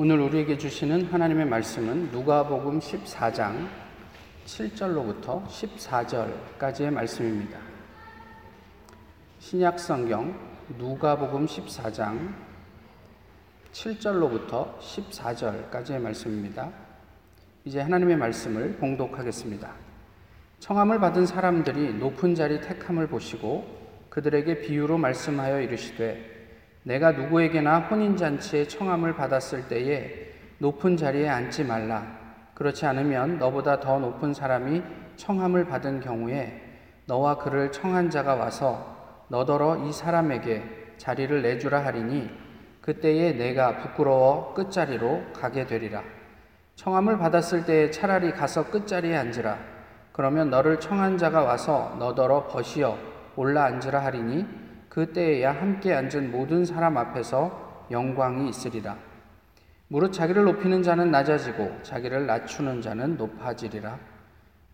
오늘 우리에게 주시는 하나님의 말씀은 누가복음 14장 7절로부터 14절까지의 말씀입니다. 신약 성경 누가복음 14장 7절로부터 14절까지의 말씀입니다. 이제 하나님의 말씀을 봉독하겠습니다. 청함을 받은 사람들이 높은 자리 택함을 보시고 그들에게 비유로 말씀하여 이르시되 내가 누구에게나 혼인잔치에 청함을 받았을 때에 높은 자리에 앉지 말라. 그렇지 않으면 너보다 더 높은 사람이 청함을 받은 경우에 너와 그를 청한 자가 와서 너더러 이 사람에게 자리를 내주라 하리니 그때에 내가 부끄러워 끝자리로 가게 되리라. 청함을 받았을 때에 차라리 가서 끝자리에 앉으라. 그러면 너를 청한 자가 와서 너더러 벗이어 올라 앉으라 하리니 그때에야 함께 앉은 모든 사람 앞에서 영광이 있으리라. 무릇 자기를 높이는 자는 낮아지고 자기를 낮추는 자는 높아지리라.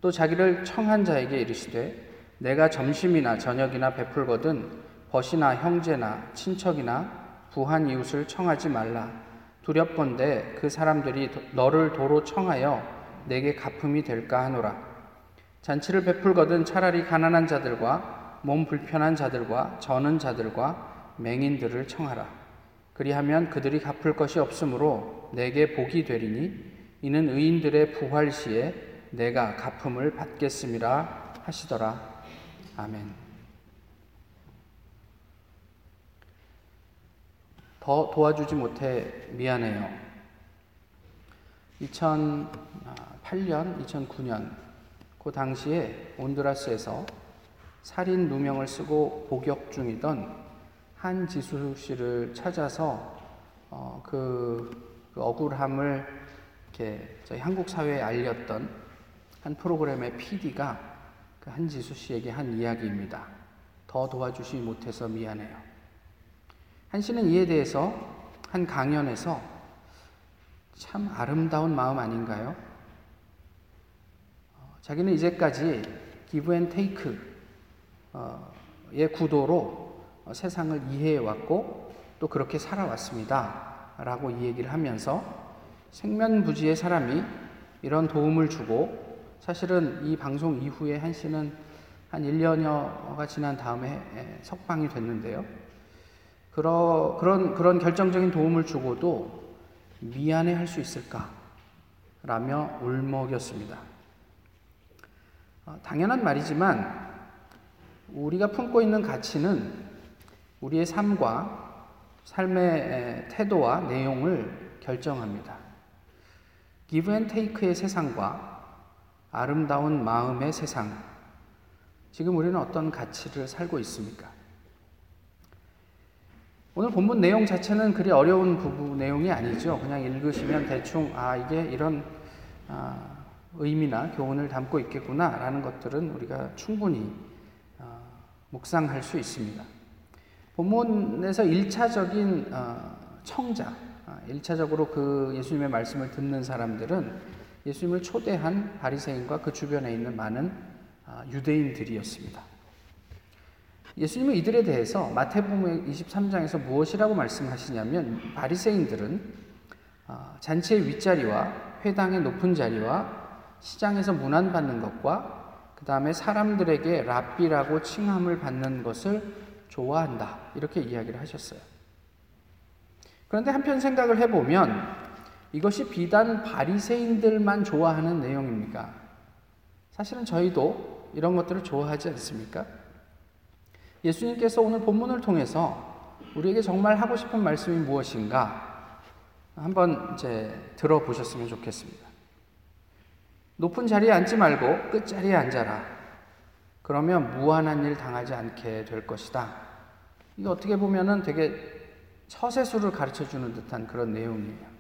또 자기를 청한 자에게 이르시되 내가 점심이나 저녁이나 베풀거든 벗이나 형제나 친척이나 부한 이웃을 청하지 말라. 두렵건대 그 사람들이 너를 도로 청하여 내게 가품이 될까 하노라. 잔치를 베풀거든 차라리 가난한 자들과 몸 불편한 자들과 저는 자들과 맹인들을 청하라. 그리하면 그들이 갚을 것이 없으므로 내게 복이 되리니 이는 의인들의 부활 시에 내가 갚음을 받겠음이라 하시더라. 아멘. 더 도와주지 못해 미안해요. 2008년, 2009년 그 당시에 온두라스에서 살인 누명을 쓰고 복역 중이던 한지수 씨를 찾아서 어, 그, 그, 억울함을 이렇게 저희 한국 사회에 알렸던 한 프로그램의 PD가 그 한지수 씨에게 한 이야기입니다. 더 도와주시 못해서 미안해요. 한 씨는 이에 대해서 한 강연에서 참 아름다운 마음 아닌가요? 어, 자기는 이제까지 give and take 의 구도로 세상을 이해해 왔고 또 그렇게 살아왔습니다. 라고 이 얘기를 하면서 생면부지의 사람이 이런 도움을 주고 사실은 이 방송 이후에 한 씨는 한 1년여가 지난 다음에 석방이 됐는데요. 그러, 그런, 그런 결정적인 도움을 주고도 미안해 할 수 있을까? 라며 울먹였습니다. 어, 당연한 말이지만 우리가 품고 있는 가치는 우리의 삶과 삶의 태도와 내용을 결정합니다. give and take의 세상과 아름다운 마음의 세상. 지금 우리는 어떤 가치를 살고 있습니까? 오늘 본문 내용 자체는 그리 어려운 부분 내용이 아니죠. 그냥 읽으시면 대충 아 이게 이런 아, 의미나 교훈을 담고 있겠구나라는 것들은 우리가 충분히 묵상할 수 있습니다. 본문에서 1차적인 어, 청자, 1차적으로 어, 그 예수님의 말씀을 듣는 사람들은 예수님을 초대한 바리새인과 그 주변에 있는 많은 어, 유대인들이었습니다. 예수님은 이들에 대해서 마태복음 23장에서 무엇이라고 말씀하시냐면 바리새인들은 잔치의 윗자리와 회당의 높은 자리와 시장에서 문안받는 것과 그 다음에 사람들에게 랍비라고 칭함을 받는 것을 좋아한다. 이렇게 이야기를 하셨어요. 그런데 한편 생각을 해보면 이것이 비단 바리새인들만 좋아하는 내용입니까? 사실은 저희도 이런 것들을 좋아하지 않습니까? 예수님께서 오늘 본문을 통해서 우리에게 정말 하고 싶은 말씀이 무엇인가 한번 이제 들어보셨으면 좋겠습니다. 높은 자리에 앉지 말고 끝자리에 앉아라. 그러면 무한한 일 당하지 않게 될 것이다. 이게 어떻게 보면은 되게 처세술을 가르쳐 주는 듯한 그런 내용이에요.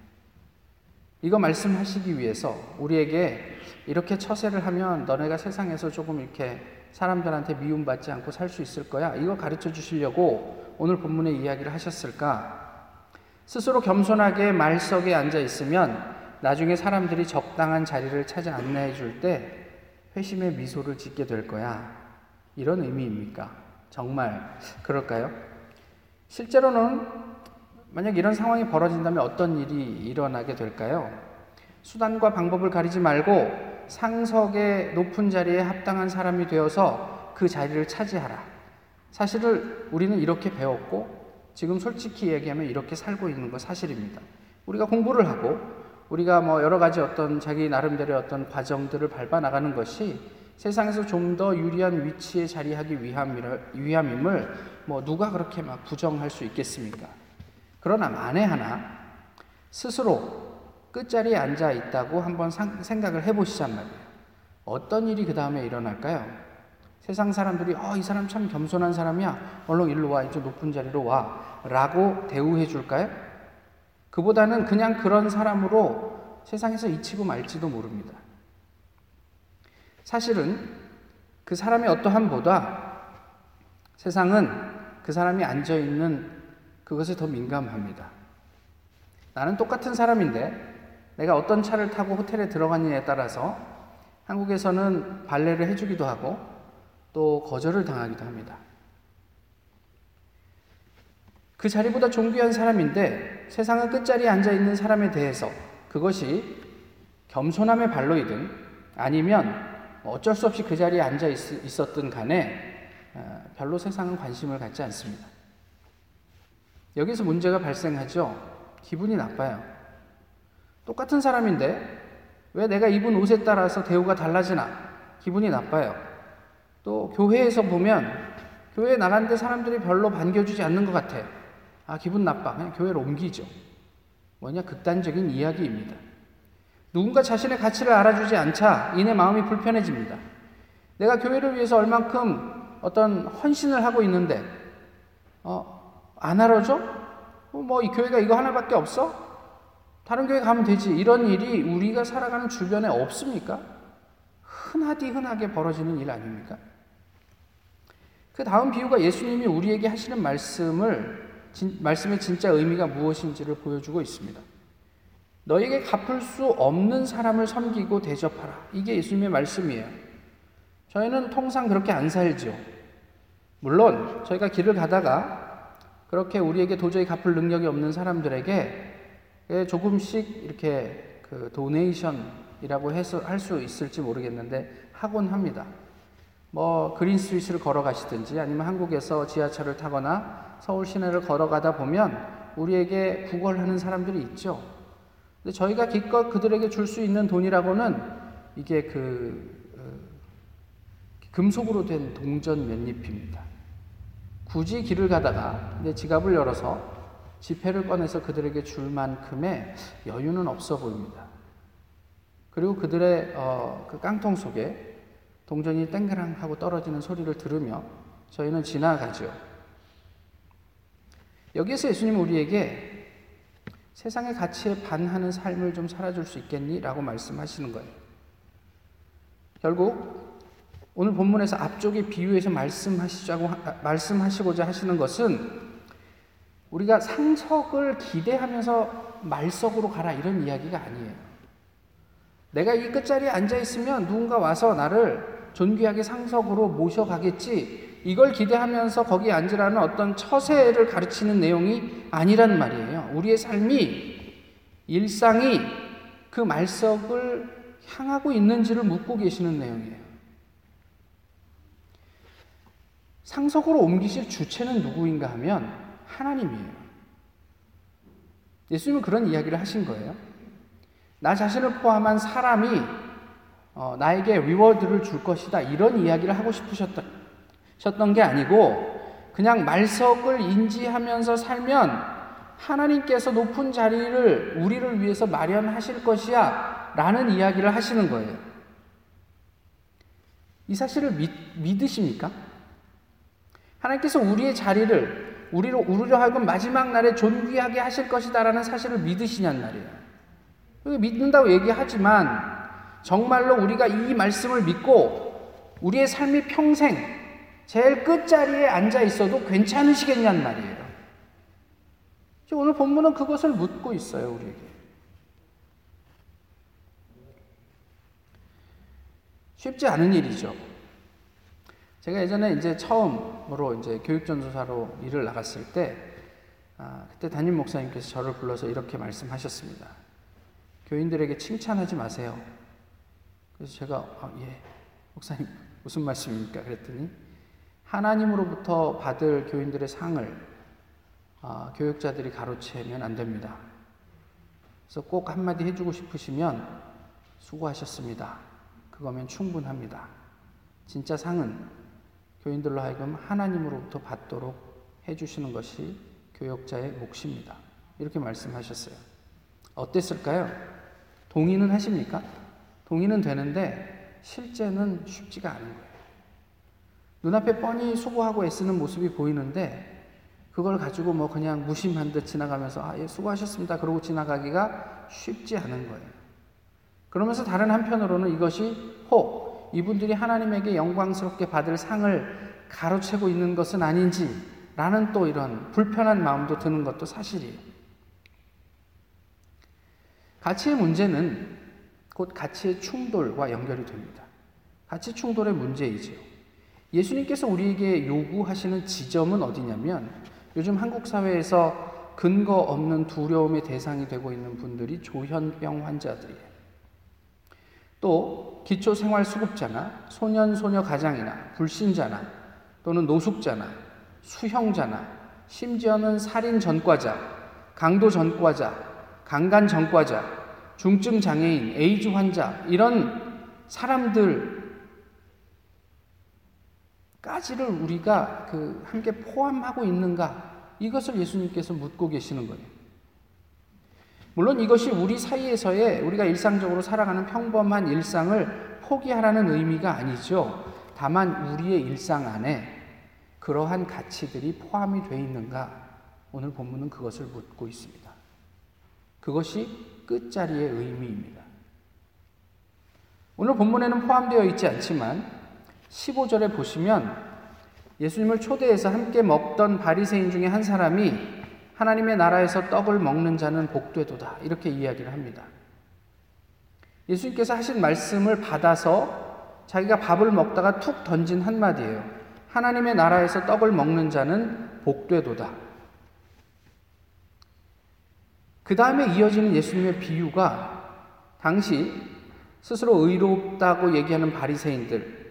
이거 말씀하시기 위해서 우리에게 이렇게 처세를 하면 너네가 세상에서 조금 이렇게 사람들한테 미움받지 않고 살 수 있을 거야. 이거 가르쳐 주시려고 오늘 본문에 이야기를 하셨을까? 스스로 겸손하게 말석에 앉아 있으면 나중에 사람들이 적당한 자리를 찾아 안내해 줄 때 회심의 미소를 짓게 될 거야. 이런 의미입니까? 정말 그럴까요? 실제로는 만약 이런 상황이 벌어진다면 어떤 일이 일어나게 될까요? 수단과 방법을 가리지 말고 상석의 높은 자리에 합당한 사람이 되어서 그 자리를 차지하라. 사실을 우리는 이렇게 배웠고 지금 솔직히 얘기하면 이렇게 살고 있는 거 사실입니다. 우리가 공부를 하고 우리가 뭐 여러 가지 어떤 자기 나름대로의 어떤 과정들을 밟아 나가는 것이 세상에서 좀 더 유리한 위치에 자리하기 위함임을 뭐 누가 그렇게 막 부정할 수 있겠습니까? 그러나 만에 하나 스스로 끝자리에 앉아 있다고 한번 생각을 해보시잔 말이에요. 어떤 일이 그 다음에 일어날까요? 세상 사람들이 어, 이 사람 참 겸손한 사람이야. 얼른 일로 와. 이쪽 높은 자리로 와. 라고 대우해 줄까요? 그보다는 그냥 그런 사람으로 세상에서 잊히고 말지도 모릅니다. 사실은 그 사람의 어떠함보다 세상은 그 사람이 앉아 있는 그것에 더 민감합니다. 나는 똑같은 사람인데 내가 어떤 차를 타고 호텔에 들어갔느냐에 따라서 한국에서는 발레를 해주기도 하고 또 거절을 당하기도 합니다. 그 자리보다 존귀한 사람인데 세상의 끝자리에 앉아 있는 사람에 대해서 그것이 겸손함의 발로이든 아니면 어쩔 수 없이 그 자리에 앉아 있, 었든 간에 어, 별로 세상은 관심을 갖지 않습니다. 여기서 문제가 발생하죠. 기분이 나빠요. 똑같은 사람인데 왜 내가 입은 옷에 따라서 대우가 달라지나 기분이 나빠요. 또 교회에서 보면 교회에 나갔는데 사람들이 별로 반겨주지 않는 것 같아. 아 기분 나빠. 그냥 교회로 옮기죠. 뭐냐 극단적인 이야기입니다. 누군가 자신의 가치를 알아주지 않자 이내 마음이 불편해집니다. 내가 교회를 위해서 얼만큼 어떤 헌신을 하고 있는데 어, 안 알아줘? 어, 뭐이 교회가 이거 하나밖에 없어? 다른 교회 가면 되지. 이런 일이 우리가 살아가는 주변에 없습니까? 흔하디 흔하게 벌어지는 일 아닙니까? 그 다음 비유가 예수님이 우리에게 하시는 말씀을, 진, 말씀의 진짜 의미가 무엇인지를 보여주고 있습니다. 너에게 갚을 수 없는 사람을 섬기고 대접하라. 이게 예수님의 말씀이에요. 저희는 통상 그렇게 안 살죠. 물론 저희가 길을 가다가 그렇게 우리에게 도저히 갚을 능력이 없는 사람들에게 예, 조금씩 이렇게 그 도네이션이라고 해서 할 수 있을지 모르겠는데 하곤 합니다. 뭐 그린 스트리트를 걸어가시든지 아니면 한국에서 지하철을 타거나 서울 시내를 걸어가다 보면 우리에게 구걸하는 사람들이 있죠. 근데 저희가 기껏 그들에게 줄 수 있는 돈이라고는 이게 그 어, 금속으로 된 동전 몇 잎입니다. 굳이 길을 가다가 내 지갑을 열어서 지폐를 꺼내서 그들에게 줄 만큼의 여유는 없어 보입니다. 그리고 그들의 어, 그 깡통 속에 동전이 땡그랑 하고 떨어지는 소리를 들으며 저희는 지나가죠. 여기에서 예수님 우리에게 세상의 가치에 반하는 삶을 좀 살아줄 수 있겠니? 라고 말씀하시는 거예요. 결국 오늘 본문에서 앞쪽에 비유해서 말씀하시자고, 말씀하시고자 하시는 것은 우리가 상석을 기대하면서 말석으로 가라 이런 이야기가 아니에요. 내가 이 끝자리에 앉아 있으면 누군가 와서 나를 존귀하게 상석으로 모셔가겠지. 이걸 기대하면서 거기 앉으라는 어떤 처세를 가르치는 내용이 아니란 말이에요. 우리의 삶이, 일상이 그 말석을 향하고 있는지를 묻고 계시는 내용이에요. 상석으로 옮기실 주체는 누구인가 하면 하나님이에요. 예수님은 그런 이야기를 하신 거예요. 나 자신을 포함한 사람이 어, 나에게 리워드를 줄 것이다. 이런 이야기를 하고 싶으셨 던 게 아니고 그냥 말석을 인지하면서 살면 하나님께서 높은 자리를 우리를 위해서 마련하실 것이야. 라는 이야기를 하시는 거예요. 이 사실을 믿, 믿으십니까? 하나님께서 우리의 자리를 우리로 우리로 하여금 마지막 날에 존귀하게 하실 것이다라는 사실을 믿으시냔 말이에요. 믿는다고 얘기하지만 정말로 우리가 이 말씀을 믿고 우리의 삶이 평생 제일 끝자리에 앉아 있어도 괜찮으시겠냔 말이에요. 오늘 본문은 그것을 묻고 있어요, 우리에게. 쉽지 않은 일이죠. 제가 예전에 이제 처음으로 이제 교육전도사로 일을 나갔을 때 아, 그때 담임 목사님께서 저를 불러서 이렇게 말씀하셨습니다. 교인들에게 칭찬하지 마세요. 그래서 제가 아, 예 목사님 무슨 말씀입니까? 그랬더니 하나님으로부터 받을 교인들의 상을 아, 교육자들이 가로채면 안 됩니다. 그래서 꼭 한마디 해주고 싶으시면 수고하셨습니다. 그거면 충분합니다. 진짜 상은 교인들로 하여금 하나님으로부터 받도록 해주시는 것이 교역자의 몫입니다. 이렇게 말씀하셨어요. 어땠을까요? 동의는 하십니까? 동의는 되는데 실제는 쉽지가 않은 거예요. 눈앞에 뻔히 수고하고 애쓰는 모습이 보이는데 그걸 가지고 뭐 그냥 무심한 듯 지나가면서 아, 예, 수고하셨습니다. 그러고 지나가기가 쉽지 않은 거예요. 그러면서 다른 한편으로는 이것이 혹 이분들이 하나님에게 영광스럽게 받을 상을 가로채고 있는 것은 아닌지 라는 또 이런 불편한 마음도 드는 것도 사실이에요. 가치의 문제는 곧 가치의 충돌과 연결이 됩니다. 가치 충돌의 문제이죠. 예수님께서 우리에게 요구하시는 지점은 어디냐면 요즘 한국 사회에서 근거 없는 두려움의 대상이 되고 있는 분들이 조현병 환자들이에요. 또 기초생활수급자나 소년소녀 가장이나 불신자나 또는 노숙자나 수형자나 심지어는 살인 전과자, 강도 전과자, 강간 전과자, 중증 장애인, 에이즈 환자 이런 사람들 까지를 우리가 그 함께 포함하고 있는가? 이것을 예수님께서 묻고 계시는 거예요. 물론 이것이 우리 사이에서의 우리가 일상적으로 살아가는 평범한 일상을 포기하라는 의미가 아니죠. 다만 우리의 일상 안에 그러한 가치들이 포함이 되어 있는가? 오늘 본문은 그것을 묻고 있습니다. 그것이 끝자리의 의미입니다. 오늘 본문에는 포함되어 있지 않지만 15절에 보시면 예수님을 초대해서 함께 먹던 바리새인 중에 한 사람이 하나님의 나라에서 떡을 먹는 자는 복되도다 이렇게 이야기를 합니다. 예수님께서 하신 말씀을 받아서 자기가 밥을 먹다가 툭 던진 한마디예요. 하나님의 나라에서 떡을 먹는 자는 복되도다. 그 다음에 이어지는 예수님의 비유가 당시 스스로 의롭다고 얘기하는 바리새인들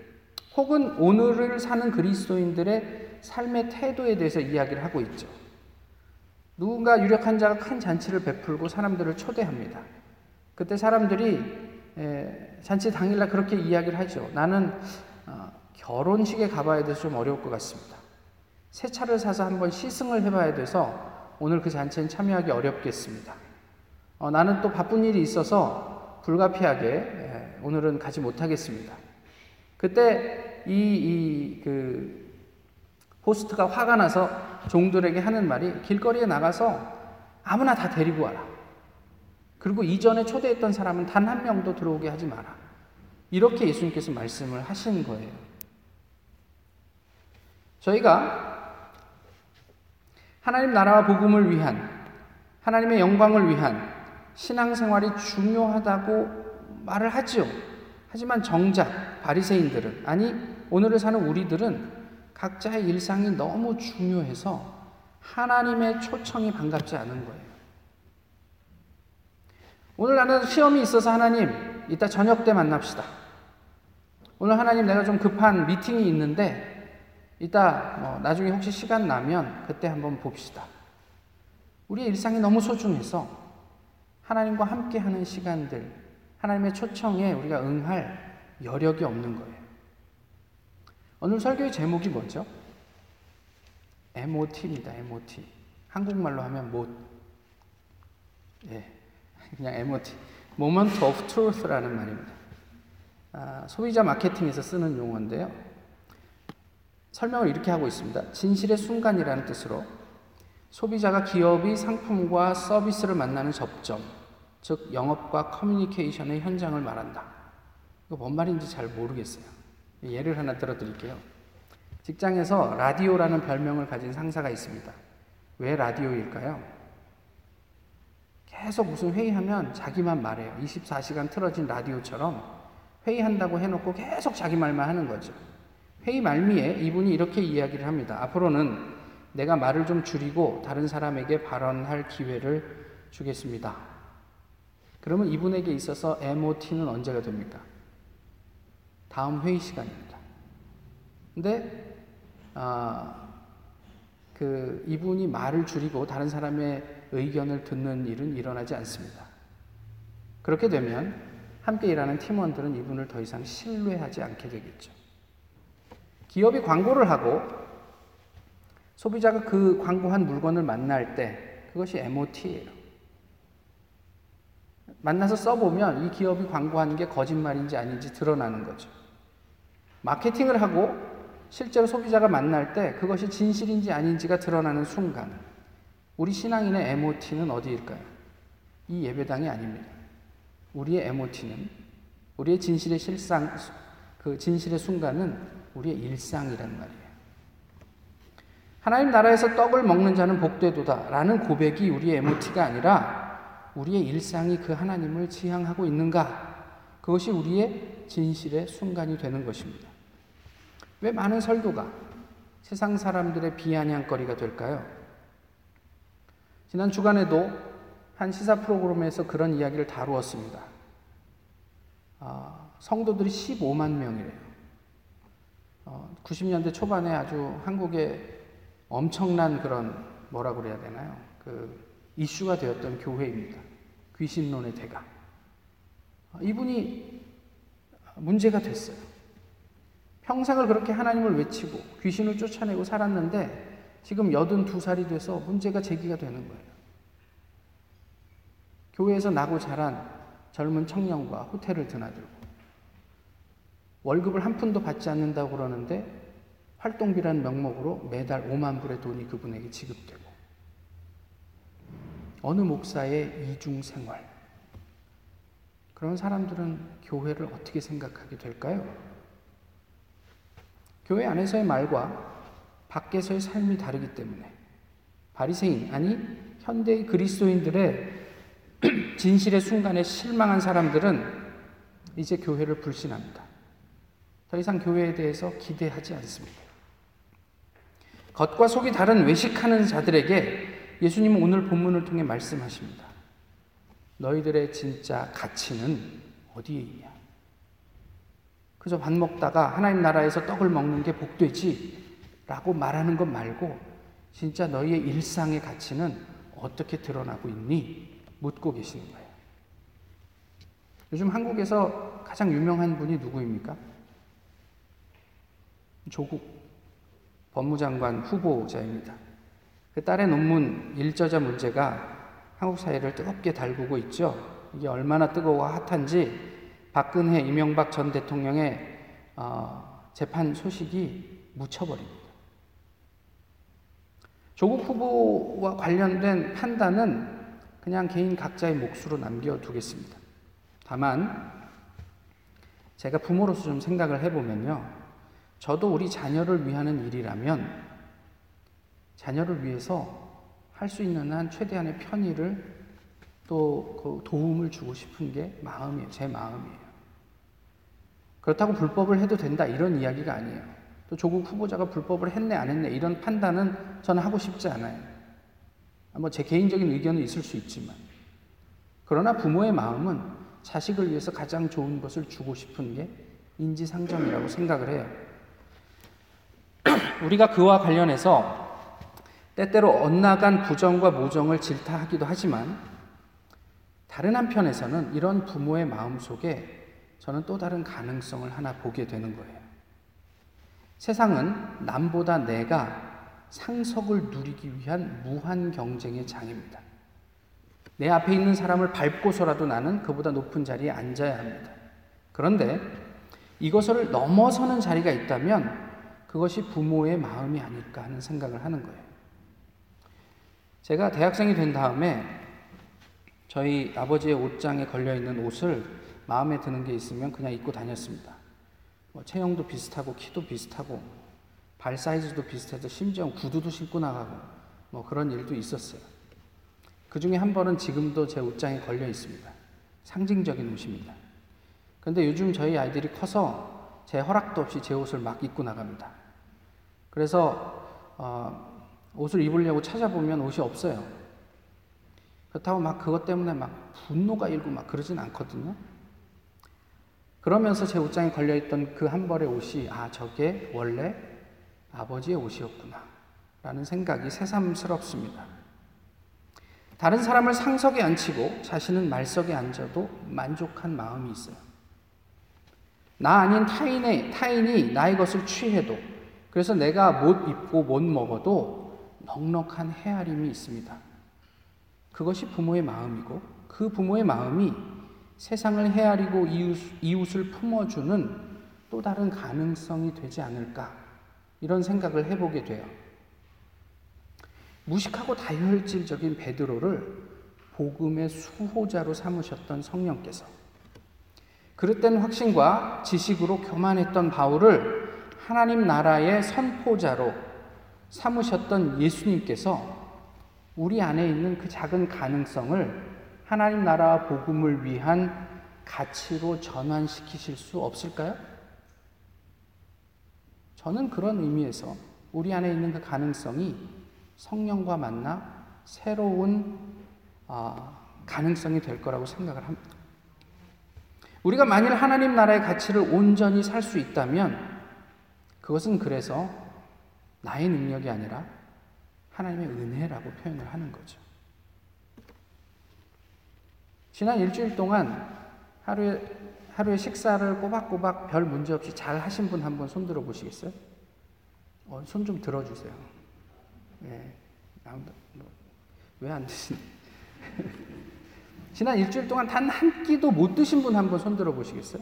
혹은 오늘을 사는 그리스도인들의 삶의 태도에 대해서 이야기를 하고 있죠. 누군가 유력한 자가 큰 잔치를 베풀고 사람들을 초대합니다. 그때 사람들이 잔치 당일날 그렇게 이야기를 하죠. 나는 어, 결혼식에 가봐야 돼서 좀 어려울 것 같습니다. 새 차를 사서 한번 시승을 해봐야 돼서 오늘 그 잔치엔 참여하기 어렵겠습니다. 어, 나는 또 바쁜 일이 있어서 불가피하게 오늘은 가지 못하겠습니다. 그때 이, 이, 그, 호스트가 화가 나서 종들에게 하는 말이 길거리에 나가서 아무나 다 데리고 와라. 그리고 이전에 초대했던 사람은 단 한 명도 들어오게 하지 마라. 이렇게 예수님께서 말씀을 하신 거예요. 저희가 하나님 나라와 복음을 위한, 하나님의 영광을 위한 신앙생활이 중요하다고 말을 하지요. 하지만 정작 바리새인들은 아니 오늘을 사는 우리들은 각자의 일상이 너무 중요해서 하나님의 초청이 반갑지 않은 거예요. 오늘 나는 시험이 있어서 하나님 이따 저녁 때 만납시다. 오늘 하나님 내가 좀 급한 미팅이 있는데 이따 뭐 나중에 혹시 시간 나면 그때 한번 봅시다. 우리의 일상이 너무 소중해서 하나님과 함께하는 시간들 하나님의 초청에 우리가 응할 여력이 없는 거예요. 오늘 설교의 제목이 뭐죠? MOT입니다. MOT. 한국말로 하면 못. 예. 그냥 MOT. Moment of Truth라는 말입니다. 아, 소비자 마케팅에서 쓰는 용어인데요. 설명을 이렇게 하고 있습니다. 진실의 순간이라는 뜻으로 소비자가 기업이 상품과 서비스를 만나는 접점, 즉 영업과 커뮤니케이션의 현장을 말한다. 이거 뭔 말인지 잘 모르겠어요. 예를 하나 들어드릴게요. 직장에서 라디오라는 별명을 가진 상사가 있습니다. 왜 라디오일까요? 계속 무슨 회의하면 자기만 말해요. 24시간 틀어진 라디오처럼 회의한다고 해놓고 계속 자기 말만 하는 거죠. 회의 말미에 이분이 이렇게 이야기를 합니다. 앞으로는 내가 말을 좀 줄이고 다른 사람에게 발언할 기회를 주겠습니다. 그러면 이분에게 있어서 MOT는 언제가 됩니까? 다음 회의 시간입니다. 근데 아, 그 이분이 말을 줄이고 다른 사람의 의견을 듣는 일은 일어나지 않습니다. 그렇게 되면 함께 일하는 팀원들은 이분을 더 이상 신뢰하지 않게 되겠죠. 기업이 광고를 하고 소비자가 그 광고한 물건을 만날 때 그것이 MOT예요. 만나서 써보면 이 기업이 광고하는 게 거짓말인지 아닌지 드러나는 거죠. 마케팅을 하고 실제로 소비자가 만날 때 그것이 진실인지 아닌지가 드러나는 순간 우리 신앙인의 MOT는 어디일까요? 이 예배당이 아닙니다. 우리의 MOT는 우리의 진실의 실상 그 진실의 순간은 우리의 일상이란 말이에요. 하나님 나라에서 떡을 먹는 자는 복되도다라는 고백이 우리의 MOT가 아니라 우리의 일상이 그 하나님을 지향하고 있는가? 그것이 우리의 진실의 순간이 되는 것입니다. 왜 많은 설교가 세상 사람들의 비아냥거리가 될까요? 지난 주간에도 한 시사 프로그램에서 그런 이야기를 다루었습니다. 아, 성도들이 15만 명이래요. 어, 90년대 초반에 아주 한국에 엄청난 그런 뭐라 그래야 되나요? 그 이슈가 되었던 교회입니다. 귀신론의 대가. 아, 이분이 문제가 됐어요. 평생을 그렇게 하나님을 외치고 귀신을 쫓아내고 살았는데 지금 82살이 돼서 문제가 제기가 되는 거예요. 교회에서 나고 자란 젊은 청년과 호텔을 드나들고 월급을 한 푼도 받지 않는다고 그러는데 활동비라는 명목으로 매달 5만 불의 돈이 그분에게 지급되고 어느 목사의 이중 생활 그런 사람들은 교회를 어떻게 생각하게 될까요? 교회 안에서의 말과 밖에서의 삶이 다르기 때문에 바리새인 아니 현대의 그리스도인들의 진실의 순간에 실망한 사람들은 이제 교회를 불신합니다. 더 이상 교회에 대해서 기대하지 않습니다. 겉과 속이 다른 외식하는 자들에게 예수님은 오늘 본문을 통해 말씀하십니다. 너희들의 진짜 가치는 어디에 있냐? 그저 밥 먹다가 하나님 나라에서 떡을 먹는 게 복되지 라고 말하는 것 말고 진짜 너희의 일상의 가치는 어떻게 드러나고 있니? 묻고 계시는 거예요. 요즘 한국에서 가장 유명한 분이 누구입니까? 조국 법무장관 후보자입니다. 그 딸의 논문 일저자 문제가 한국 사회를 뜨겁게 달구고 있죠. 이게 얼마나 뜨거워 핫한지 박근혜, 이명박 전 대통령의 어, 재판 소식이 묻혀버립니다. 조국 후보와 관련된 판단은 그냥 개인 각자의 몫으로 남겨두겠습니다. 다만, 제가 부모로서 좀 생각을 해보면요. 저도 우리 자녀를 위하는 일이라면, 자녀를 위해서 할 수 있는 한 최대한의 편의를 또 그 도움을 주고 싶은 게 마음이에요. 제 마음이에요. 그렇다고 불법을 해도 된다 이런 이야기가 아니에요. 또 조국 후보자가 불법을 했네 안 했네 이런 판단은 저는 하고 싶지 않아요. 뭐 제 개인적인 의견은 있을 수 있지만 그러나 부모의 마음은 자식을 위해서 가장 좋은 것을 주고 싶은 게 인지상정이라고 생각을 해요. 우리가 그와 관련해서 때때로 엇나간 부정과 모정을 질타하기도 하지만 다른 한편에서는 이런 부모의 마음 속에 저는 또 다른 가능성을 하나 보게 되는 거예요. 세상은 남보다 내가 상석을 누리기 위한 무한 경쟁의 장입니다. 내 앞에 있는 사람을 밟고서라도 나는 그보다 높은 자리에 앉아야 합니다. 그런데 이것을 넘어서는 자리가 있다면 그것이 부모의 마음이 아닐까 하는 생각을 하는 거예요. 제가 대학생이 된 다음에 저희 아버지의 옷장에 걸려 있는 옷을 마음에 드는 게 있으면 그냥 입고 다녔습니다. 뭐 체형도 비슷하고 키도 비슷하고 발 사이즈도 비슷해서 심지어 구두도 신고 나가고 뭐 그런 일도 있었어요. 그 중에 한 번은 지금도 제 옷장에 걸려 있습니다. 상징적인 옷입니다. 근데 요즘 저희 아이들이 커서 제 허락도 없이 제 옷을 막 입고 나갑니다. 그래서 어, 옷을 입으려고 찾아보면 옷이 없어요. 그렇다고 막 그것 때문에 막 분노가 일고 막 그러진 않거든요. 그러면서 제 옷장에 걸려있던 그 한 벌의 옷이 아 저게 원래 아버지의 옷이었구나 라는 생각이 새삼스럽습니다. 다른 사람을 상석에 앉히고 자신은 말석에 앉아도 만족한 마음이 있어요. 나 아닌 타인의, 타인이 나의 것을 취해도 그래서 내가 못 입고 못 먹어도 넉넉한 헤아림이 있습니다. 그것이 부모의 마음이고 그 부모의 마음이 세상을 헤아리고 이웃, 을 품어주는 또 다른 가능성이 되지 않을까 이런 생각을 해보게 돼요. 무식하고 다혈질적인 베드로를 복음의 수호자로 삼으셨던 성령께서 그릇된 확신과 지식으로 교만했던 바울을 하나님 나라의 선포자로 삼으셨던 예수님께서 우리 안에 있는 그 작은 가능성을 하나님 나라 복음을 위한 가치로 전환시키실 수 없을까요? 저는 그런 의미에서 우리 안에 있는 그 가능성이 성령과 만나 새로운 어, 가능성이 될 거라고 생각을 합니다. 우리가 만일 하나님 나라의 가치를 온전히 살 수 있다면 그것은 그래서 나의 능력이 아니라 하나님의 은혜라고 표현을 하는 거죠. 지난 일주일 동안 하루에 하루에 식사를 꼬박꼬박 별 문제 없이 잘 하신 분 한번 손 들어 보시겠어요? 어, 손 좀 들어주세요. 예. 뭐, 왜안 드시니? 지난 일주일 동안 단 한 끼도 못 드신 분 한번 손 들어 보시겠어요?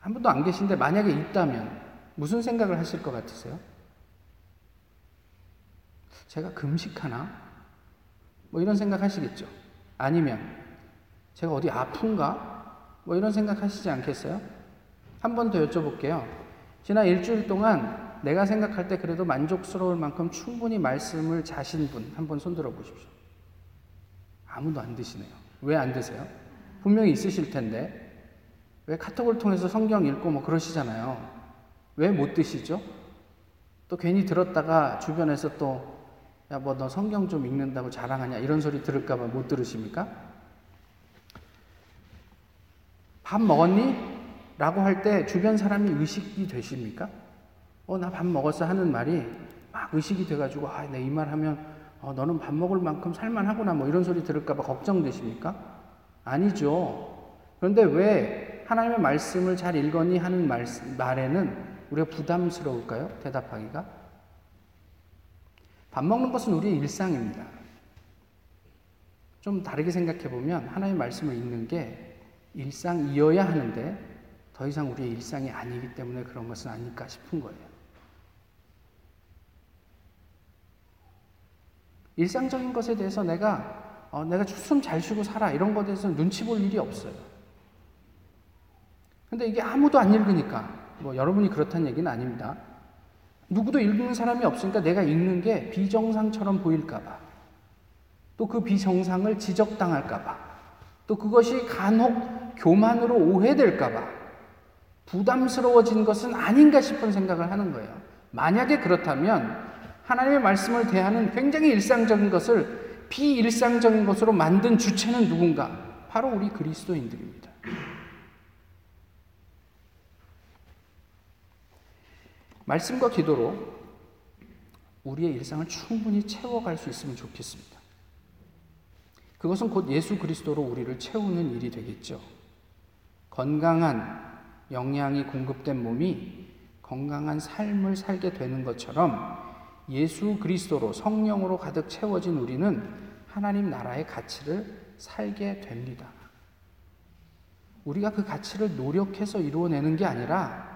한 분도 안 계신데 만약에 있다면 무슨 생각을 하실 것 같으세요? 제가 금식하나? 뭐 이런 생각 하시겠죠. 아니면 제가 어디 아픈가? 뭐 이런 생각 하시지 않겠어요? 한 번 더 여쭤볼게요. 지난 일주일 동안 내가 생각할 때 그래도 만족스러울 만큼 충분히 말씀을 자신 분 한 번 손들어 보십시오. 아무도 안 드시네요. 왜 안 드세요? 분명히 있으실 텐데 왜 카톡을 통해서 성경 읽고 뭐 그러시잖아요. 왜 못 드시죠? 또 괜히 들었다가 주변에서 또 야, 뭐 너 성경 좀 읽는다고 자랑하냐? 이런 소리 들을까봐 못 들으십니까? 밥 먹었니? 라고 할 때 주변 사람이 의식이 되십니까? 어, 나 밥 먹었어 하는 말이 막 의식이 돼가지고, 아, 내 이 말 하면, 어, 너는 밥 먹을 만큼 살만하구나, 뭐 이런 소리 들을까봐 걱정되십니까? 아니죠. 그런데 왜 하나님의 말씀을 잘 읽었니 하는 말, 말에는 우리가 부담스러울까요? 대답하기가? 밥 먹는 것은 우리의 일상입니다. 좀 다르게 생각해 보면 하나님의 말씀을 읽는 게 일상이어야 하는데 더 이상 우리의 일상이 아니기 때문에 그런 것은 아닐까 싶은 거예요. 일상적인 것에 대해서 내가 어, 내가 숨 잘 쉬고 살아 이런 것에 대해서 눈치 볼 일이 없어요. 근데 이게 아무도 안 읽으니까 뭐 여러분이 그렇다는 얘기는 아닙니다. 누구도 읽는 사람이 없으니까 내가 읽는 게 비정상처럼 보일까봐. 또 그 비정상을 지적당할까봐. 또 그것이 간혹 교만으로 오해될까봐. 부담스러워진 것은 아닌가 싶은 생각을 하는 거예요. 만약에 그렇다면 하나님의 말씀을 대하는 굉장히 일상적인 것을 비일상적인 것으로 만든 주체는 누군가? 바로 우리 그리스도인들입니다. 말씀과 기도로 우리의 일상을 충분히 채워갈 수 있으면 좋겠습니다. 그것은 곧 예수 그리스도로 우리를 채우는 일이 되겠죠. 건강한 영양이 공급된 몸이 건강한 삶을 살게 되는 것처럼 예수 그리스도로 성령으로 가득 채워진 우리는 하나님 나라의 가치를 살게 됩니다. 우리가 그 가치를 노력해서 이루어내는 게 아니라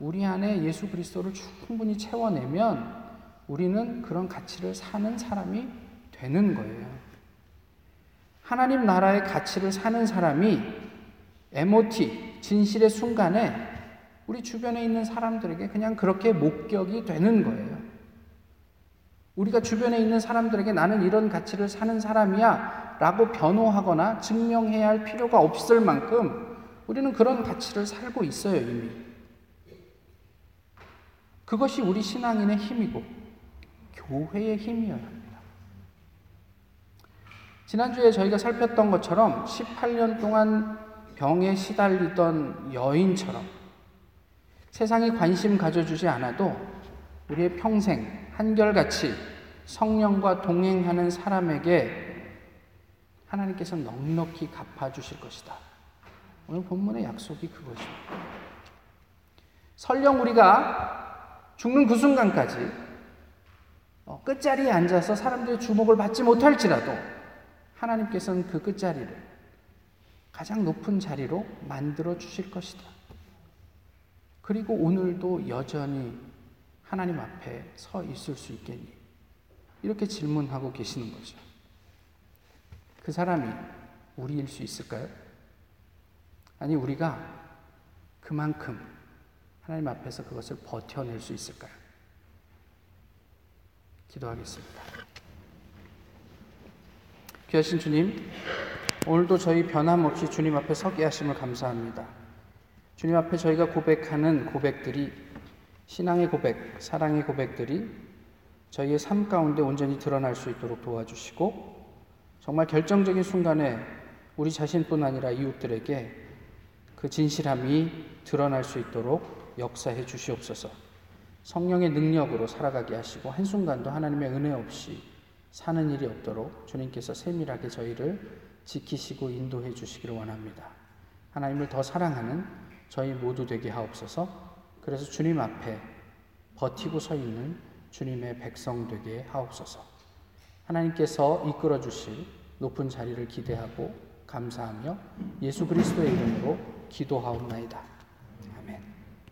우리 안에 예수 그리스도를 충분히 채워내면 우리는 그런 가치를 사는 사람이 되는 거예요. 하나님 나라의 가치를 사는 사람이 MOT, 진실의 순간에 우리 주변에 있는 사람들에게 그냥 그렇게 목격이 되는 거예요. 우리가 주변에 있는 사람들에게 나는 이런 가치를 사는 사람이야 라고 변호하거나 증명해야 할 필요가 없을 만큼 우리는 그런 가치를 살고 있어요, 이미. 그것이 우리 신앙인의 힘이고 교회의 힘이어야 합니다. 지난주에 저희가 살폈던 것처럼 18년 동안 병에 시달리던 여인처럼 세상이 관심 가져주지 않아도 우리의 평생 한결같이 성령과 동행하는 사람에게 하나님께서 넉넉히 갚아주실 것이다. 오늘 본문의 약속이 그것입니다. 설령 우리가 죽는 그 순간까지 어, 끝자리에 앉아서 사람들의 주목을 받지 못할지라도 하나님께서는 그 끝자리를 가장 높은 자리로 만들어 주실 것이다. 그리고 오늘도 여전히 하나님 앞에 서 있을 수 있겠니? 이렇게 질문하고 계시는 거죠. 그 사람이 우리일 수 있을까요? 아니, 우리가 그만큼 하나님 앞에서 그것을 버텨낼 수 있을까요? 기도하겠습니다. 귀하신 주님, 오늘도 저희 변함없이 주님 앞에 서게 하심을 감사합니다. 주님 앞에 저희가 고백하는 고백들이 신앙의 고백, 사랑의 고백들이 저희의 삶 가운데 온전히 드러날 수 있도록 도와주시고 정말 결정적인 순간에 우리 자신뿐 아니라 이웃들에게 그 진실함이 드러날 수 있도록 역사해 주시옵소서. 성령의 능력으로 살아가게 하시고 한순간도 하나님의 은혜 없이 사는 일이 없도록 주님께서 세밀하게 저희를 지키시고 인도해 주시기를 원합니다. 하나님을 더 사랑하는 저희 모두 되게 하옵소서. 그래서 주님 앞에 버티고 서 있는 주님의 백성 되게 하옵소서. 하나님께서 이끌어 주실 높은 자리를 기대하고 감사하며 예수 그리스도의 이름으로 기도하옵나이다.